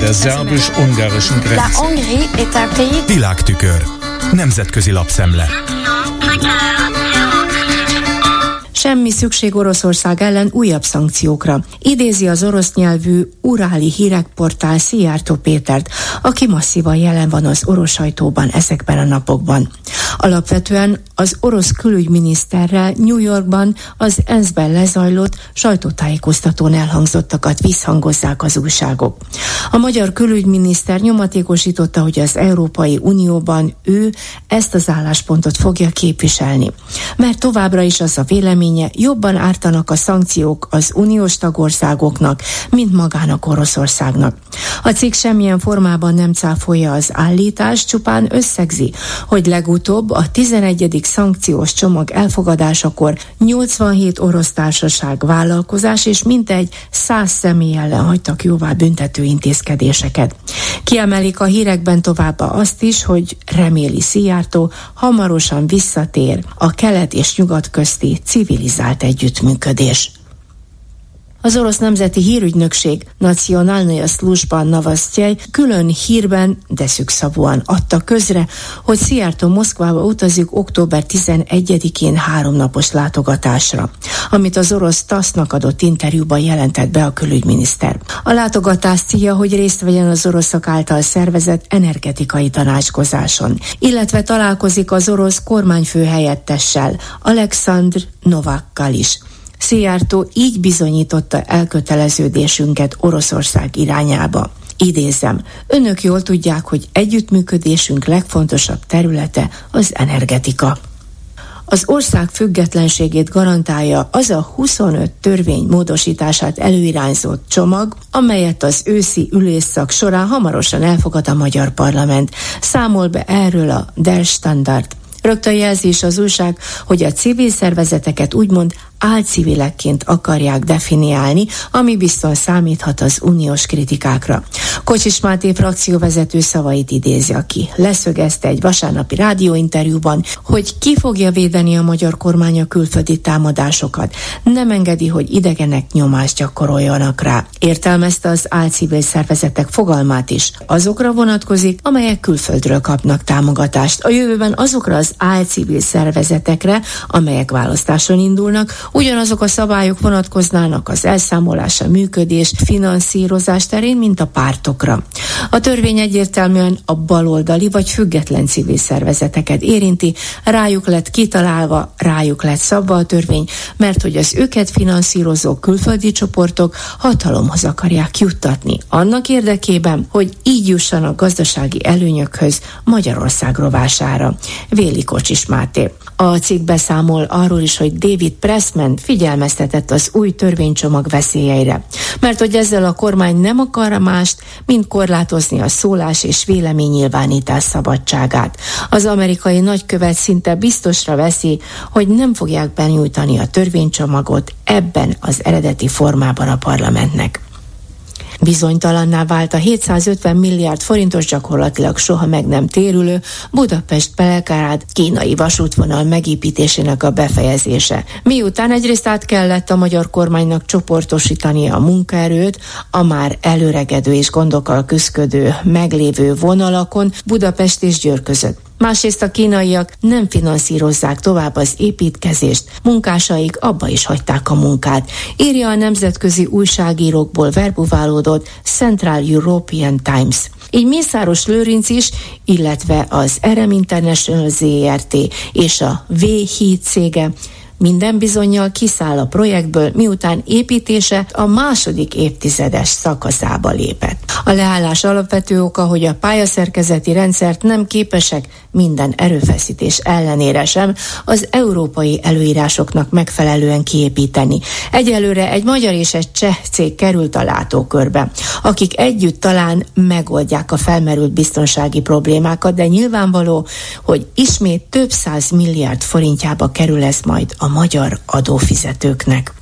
Der szerbus-ungarischen Grenze. Világtükör. Nemzetközi lapszemle. Semmi szükség Oroszország ellen újabb szankciókra. Idézi az orosz nyelvű uráli hírekportál Szijjártó Pétert, aki masszívan jelen van az orosz sajtóban ezekben a napokban. Alapvetően az orosz külügyminiszterrel New Yorkban az ENSZ-ben lezajlott sajtótájékoztatón elhangzottakat visszhangozzák az újságok. A magyar külügyminiszter nyomatékosította, hogy az Európai Unióban ő ezt az álláspontot fogja képviselni. Mert továbbra is az a véleménye, jobban ártanak a szankciók az uniós tagországoknak, mint magának Oroszországnak. A cikk semmilyen formában nem cáfolja az állítást, csupán összegzi, hogy legutóbb a 11. szankciós csomag elfogadásakor 87 orosz társaság, vállalkozás és mintegy 100 személy ellen hagytak jóvá büntető intézkedéseket. Kiemelik a hírekben továbbá azt is, hogy reméli Szijjártó hamarosan visszatér a kelet és nyugat közti civilizált együttműködés. Az orosz nemzeti hírügynökség Nacionalnaya Sluzhba Navasztjai külön hírben, de szükszavúan adta közre, hogy Szijjártó Moszkvába utazik október 11-én háromnapos látogatásra, amit az orosz TASZ-nak adott interjúban jelentett be a külügyminiszter. A látogatás célja, hogy részt vegyen az oroszok által szervezett energetikai tanácskozáson, illetve találkozik az orosz kormányfő helyettessel, Alexandr Novakkal is. Szijjártó így bizonyította elköteleződésünket Oroszország irányába. Idézem, önök jól tudják, hogy együttműködésünk legfontosabb területe az energetika. Az ország függetlenségét garantálja az a 25 törvény módosítását előirányzott csomag, amelyet az őszi ülésszak során hamarosan elfogad a magyar parlament. Számol be erről a Der Standard. Rögtön jelzi is az újság, hogy a civil szervezeteket úgymond álcivilekként akarják definiálni, ami biztos számíthat az uniós kritikákra. Kocsis Máté frakcióvezető szavait idézi, aki leszögezte egy vasárnapi rádióinterjúban, hogy ki fogja védeni a magyar kormány a külföldi támadásokat. Nem engedi, hogy idegenek nyomást gyakoroljanak rá. Értelmezte az álcivil szervezetek fogalmát is. Azokra vonatkozik, amelyek külföldről kapnak támogatást. A jövőben azokra az álcivil szervezetekre, amelyek választáson indulnak, Ugyanazok a szabályok vonatkoznának az elszámolás, a működés, finanszírozás terén, mint a pártokra. A törvény egyértelműen a baloldali vagy független civil szervezeteket érinti, rájuk lett kitalálva, rájuk lett szabva a törvény, mert hogy az őket finanszírozó külföldi csoportok hatalomhoz akarják juttatni. Annak érdekében, hogy így jussanak gazdasági előnyökhöz Magyarország rovására. Véli Kocsis Máté. A cikk beszámol arról is, hogy David Pressman figyelmeztetett az új törvénycsomag veszélyeire, mert hogy ezzel a kormány nem akar mást, mint korlátozni a szólás és véleménynyilvánítás szabadságát. Az amerikai nagykövet szinte biztosra veszi, hogy nem fogják benyújtani a törvénycsomagot ebben az eredeti formában a parlamentnek. Bizonytalanná vált a 750 milliárd forintos gyakorlatilag soha meg nem térülő budapest pelekárát kínai vasútvonal megépítésének a befejezése. Miután egyrészt át kellett a magyar kormánynak csoportosítani a munkaerőt a már előregedő és gondokkal küzdködő meglévő vonalakon Budapest és Győr között. Másrészt a kínaiak nem finanszírozzák tovább az építkezést, munkásaik abba is hagyták a munkát, írja a nemzetközi újságírókból verbuválódott Central European Times. Így Mészáros Lőrinc is, illetve az RM International ZRT és a V-Híd cége minden bizonyal kiszáll a projektből, miután építése a második évtizedes szakaszába lépett. A leállás alapvető oka, hogy a pályaszerkezeti rendszert nem képesek minden erőfeszítés ellenére sem az európai előírásoknak megfelelően kiépíteni. Egyelőre egy magyar és egy cseh cég került a látókörbe, akik együtt talán megoldják a felmerült biztonsági problémákat, de nyilvánvaló, hogy ismét több száz milliárd forintjába kerül ez majd a magyar adófizetőknek.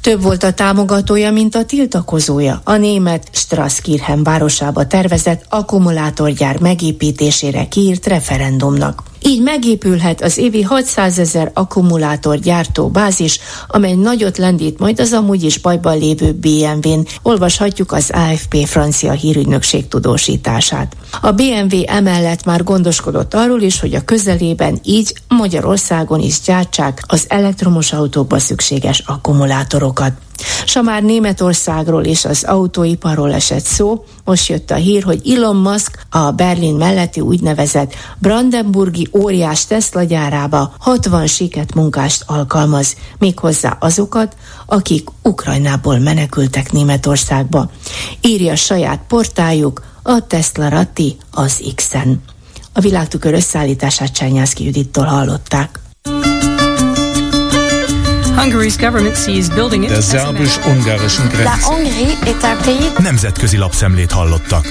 Több volt a támogatója, mint a tiltakozója. A német Strasskirchen városába tervezett akkumulátorgyár megépítésére kiírt referendumnak. Így megépülhet az évi 600 ezer akkumulátor gyártó bázis, amely nagyot lendít majd az amúgy is bajban lévő BMW-n. Olvashatjuk az AFP francia hírügynökség tudósítását. A BMW emellett már gondoskodott arról is, hogy a közelében így Magyarországon is gyártsák az elektromos autókba szükséges akkumulátorokat. S már Németországról és az autóiparról esett szó, most jött a hír, hogy Elon Musk a Berlin melletti úgynevezett Brandenburgi óriás Tesla gyárába 60 siket munkást alkalmaz, méghozzá azokat, akik Ukrajnából menekültek Németországba. Írja saját portáljuk a Tesla Ratti az X-en. A világtükör összeállítását Csányászki Judittól hallották. Der szerbus-ungarischen Grenze. Nemzetközi lapszemlét hallottak.